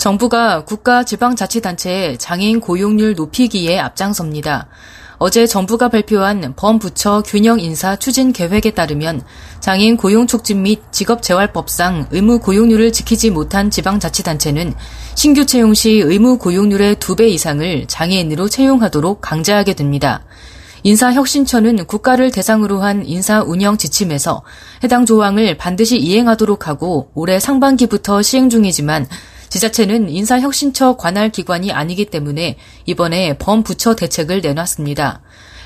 정부가 국가 지방자치단체의 장애인 고용률 높이기에 앞장섭니다. 어제 정부가 발표한 범부처 균형 인사 추진 계획에 따르면 장애인 고용 촉진 및 직업재활법상 의무 고용률을 지키지 못한 지방자치단체는 신규 채용 시 의무 고용률의 2배 이상을 장애인으로 채용하도록 강제하게 됩니다. 인사혁신처는 국가를 대상으로 한 인사 운영 지침에서 해당 조항을 반드시 이행하도록 하고 올해 상반기부터 시행 중이지만 지자체는 인사혁신처 관할 기관이 아니기 때문에 이번에 범부처 대책을 내놨습니다.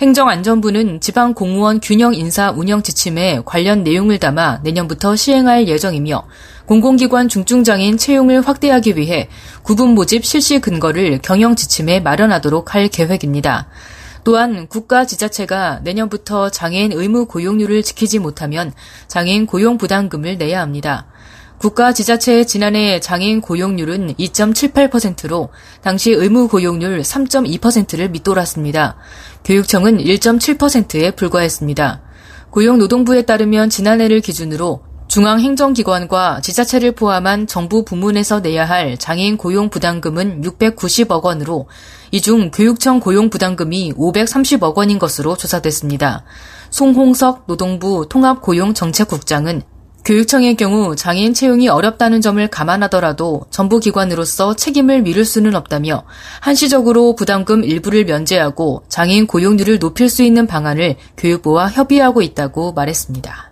행정안전부는 지방 공무원 균형 인사 운영 지침에 관련 내용을 담아 내년부터 시행할 예정이며 공공기관 중증장애인 채용을 확대하기 위해 구분 모집 실시 근거를 경영 지침에 마련하도록 할 계획입니다. 또한 국가 지자체가 내년부터 장애인 의무 고용률을 지키지 못하면 장애인 고용 부담금을 내야 합니다. 국가 지자체의 지난해 장애인 고용률은 2.78%로 당시 의무 고용률 3.2%를 밑돌았습니다. 교육청은 1.7%에 불과했습니다. 고용노동부에 따르면 지난해를 기준으로 중앙행정기관과 지자체를 포함한 정부 부문에서 내야 할 장애인 고용 부담금은 690억 원으로 이 중 교육청 고용 부담금이 530억 원인 것으로 조사됐습니다. 송홍석 노동부 통합고용정책국장은 교육청의 경우 장애인 채용이 어렵다는 점을 감안하더라도 정부 기관으로서 책임을 미룰 수는 없다며 한시적으로 부담금 일부를 면제하고 장애인 고용률을 높일 수 있는 방안을 교육부와 협의하고 있다고 말했습니다.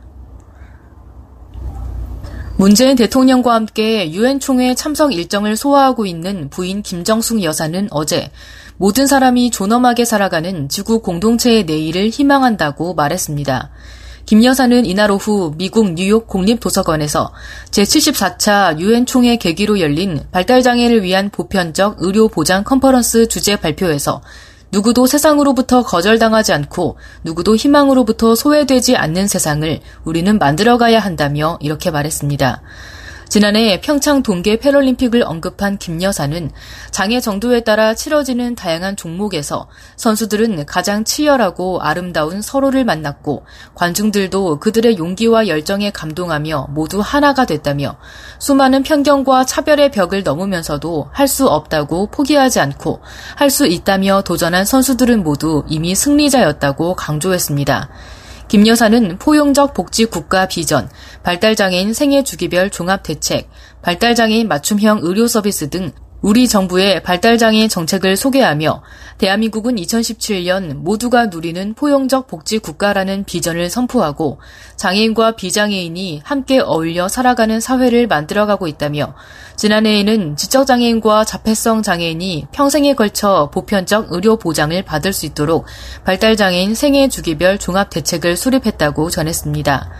문재인 대통령과 함께 유엔 총회 참석 일정을 소화하고 있는 부인 김정숙 여사는 어제 모든 사람이 존엄하게 살아가는 지구 공동체의 내일을 희망한다고 말했습니다. 김 여사는 이날 오후 미국 뉴욕 국립도서관에서 제74차 유엔 총회 계기로 열린 발달장애를 위한 보편적 의료 보장 컨퍼런스 주제 발표에서 누구도 세상으로부터 거절당하지 않고 누구도 희망으로부터 소외되지 않는 세상을 우리는 만들어가야 한다며 이렇게 말했습니다. 지난해 평창 동계 패럴림픽을 언급한 김 여사는 장애 정도에 따라 치러지는 다양한 종목에서 선수들은 가장 치열하고 아름다운 서로를 만났고 관중들도 그들의 용기와 열정에 감동하며 모두 하나가 됐다며 수많은 편견과 차별의 벽을 넘으면서도 할 수 없다고 포기하지 않고 할 수 있다며 도전한 선수들은 모두 이미 승리자였다고 강조했습니다. 김 여사는 포용적 복지 국가 비전, 발달장애인 생애 주기별 종합 대책, 발달장애인 맞춤형 의료 서비스 등 우리 정부의 발달장애인 정책을 소개하며 대한민국은 2017년 모두가 누리는 포용적 복지 국가라는 비전을 선포하고 장애인과 비장애인이 함께 어울려 살아가는 사회를 만들어가고 있다며 지난해에는 지적장애인과 자폐성 장애인이 평생에 걸쳐 보편적 의료 보장을 받을 수 있도록 발달장애인 생애 주기별 종합 대책을 수립했다고 전했습니다.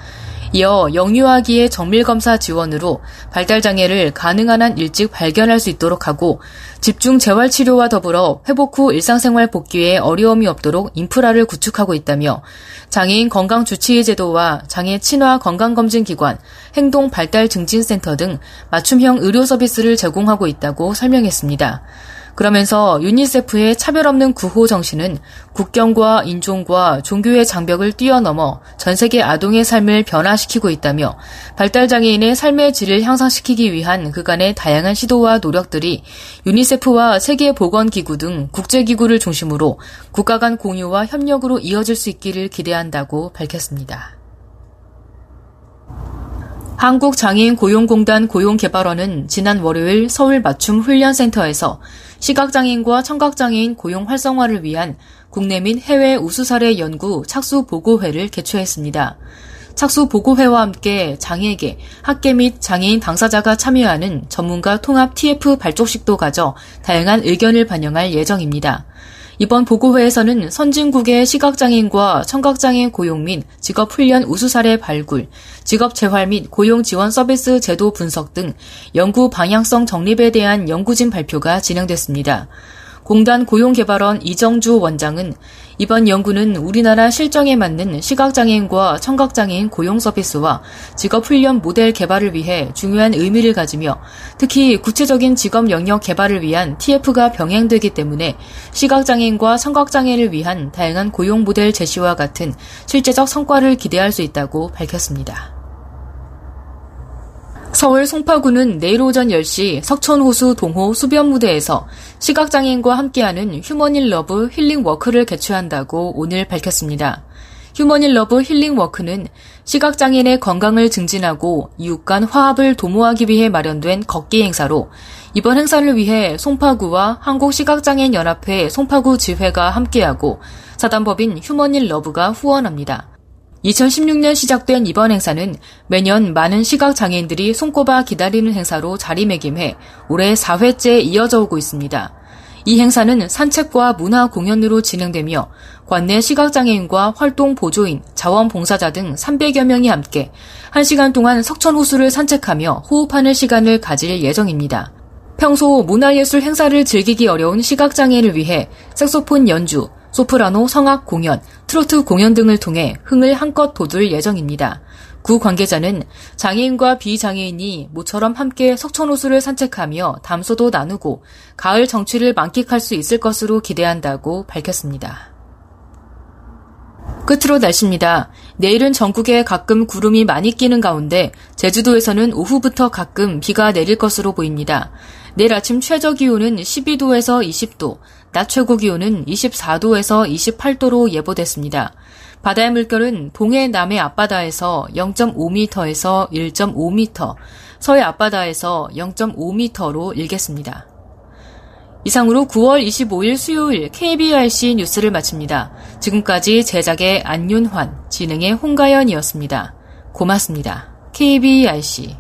이어 영유아기의 정밀검사 지원으로 발달장애를 가능한 한 일찍 발견할 수 있도록 하고 집중 재활치료와 더불어 회복 후 일상생활 복귀에 어려움이 없도록 인프라를 구축하고 있다며 장애인 건강주치의 제도와 장애 친화 건강검진기관, 행동발달증진센터 등 맞춤형 의료 서비스를 제공하고 있다고 설명했습니다. 그러면서 유니세프의 차별 없는 구호 정신은 국경과 인종과 종교의 장벽을 뛰어넘어 전 세계 아동의 삶을 변화시키고 있다며 발달 장애인의 삶의 질을 향상시키기 위한 그간의 다양한 시도와 노력들이 유니세프와 세계 보건 기구 등 국제 기구를 중심으로 국가 간 공유와 협력으로 이어질 수 있기를 기대한다고 밝혔습니다. 한국장애인 고용공단 고용개발원은 지난 월요일 서울 맞춤 훈련센터에서 시각장애인과 청각장애인 고용 활성화를 위한 국내 및 해외 우수 사례 연구 착수 보고회를 개최했습니다. 착수 보고회와 함께 장애계, 학계 및 장애인 당사자가 참여하는 전문가 통합 TF 발족식도 가져 다양한 의견을 반영할 예정입니다. 이번 보고회에서는 선진국의 시각장애인과 청각장애인 고용 및 직업훈련 우수 사례 발굴, 직업재활 및 고용 지원 서비스 제도 분석 등 연구 방향성 정립에 대한 연구진 발표가 진행됐습니다. 공단 고용개발원 이정주 원장은 이번 연구는 우리나라 실정에 맞는 시각장애인과 청각장애인 고용 서비스와 직업훈련 모델 개발을 위해 중요한 의미를 가지며 특히 구체적인 직업 영역 개발을 위한 TF가 병행되기 때문에 시각장애인과 청각장애를 위한 다양한 고용 모델 제시와 같은 실제적 성과를 기대할 수 있다고 밝혔습니다. 서울 송파구는 내일 오전 10시 석촌호수 동호 수변무대에서 시각장애인과 함께하는 휴먼인러브 healing walk를 개최한다고 오늘 밝혔습니다. 휴먼인러브 healing walk는 시각장애인의 건강을 증진하고 이웃 간 화합을 도모하기 위해 마련된 걷기 행사로 이번 행사를 위해 송파구와 한국시각장애인연합회 송파구 지회가 함께하고 사단법인 휴먼인러브가 후원합니다. 2016년 시작된 이번 행사는 매년 많은 시각장애인들이 손꼽아 기다리는 행사로 자리매김해 올해 4회째 이어져 오고 있습니다. 이 행사는 산책과 문화 공연으로 진행되며 관내 시각장애인과 활동 보조인, 자원봉사자 등 300여 명이 함께 1시간 동안 석천호수를 산책하며 호흡하는 시간을 가질 예정입니다. 평소 문화예술 행사를 즐기기 어려운 시각장애인을 위해 색소폰 연주, 소프라노 성악 공연, 트로트 공연 등을 통해 흥을 한껏 돋울 예정입니다. 구 관계자는 장애인과 비장애인이 모처럼 함께 석천호수를 산책하며 담소도 나누고 가을 정취를 만끽할 수 있을 것으로 기대한다고 밝혔습니다. 끝으로 날씨입니다. 내일은 전국에 가끔 구름이 많이 끼는 가운데 제주도에서는 오후부터 가끔 비가 내릴 것으로 보입니다. 내일 아침 최저 기온은 12도에서 20도, 낮 최고 기온은 24도에서 28도로 예보됐습니다. 바다의 물결은 동해 남해 앞바다에서 0.5m에서 1.5m, 서해 앞바다에서 0.5m로 일겠습니다. 이상으로 9월 25일 수요일 KBRC 뉴스를 마칩니다. 지금까지 제작의 안윤환, 진행의 홍가연이었습니다. 고맙습니다. KBRC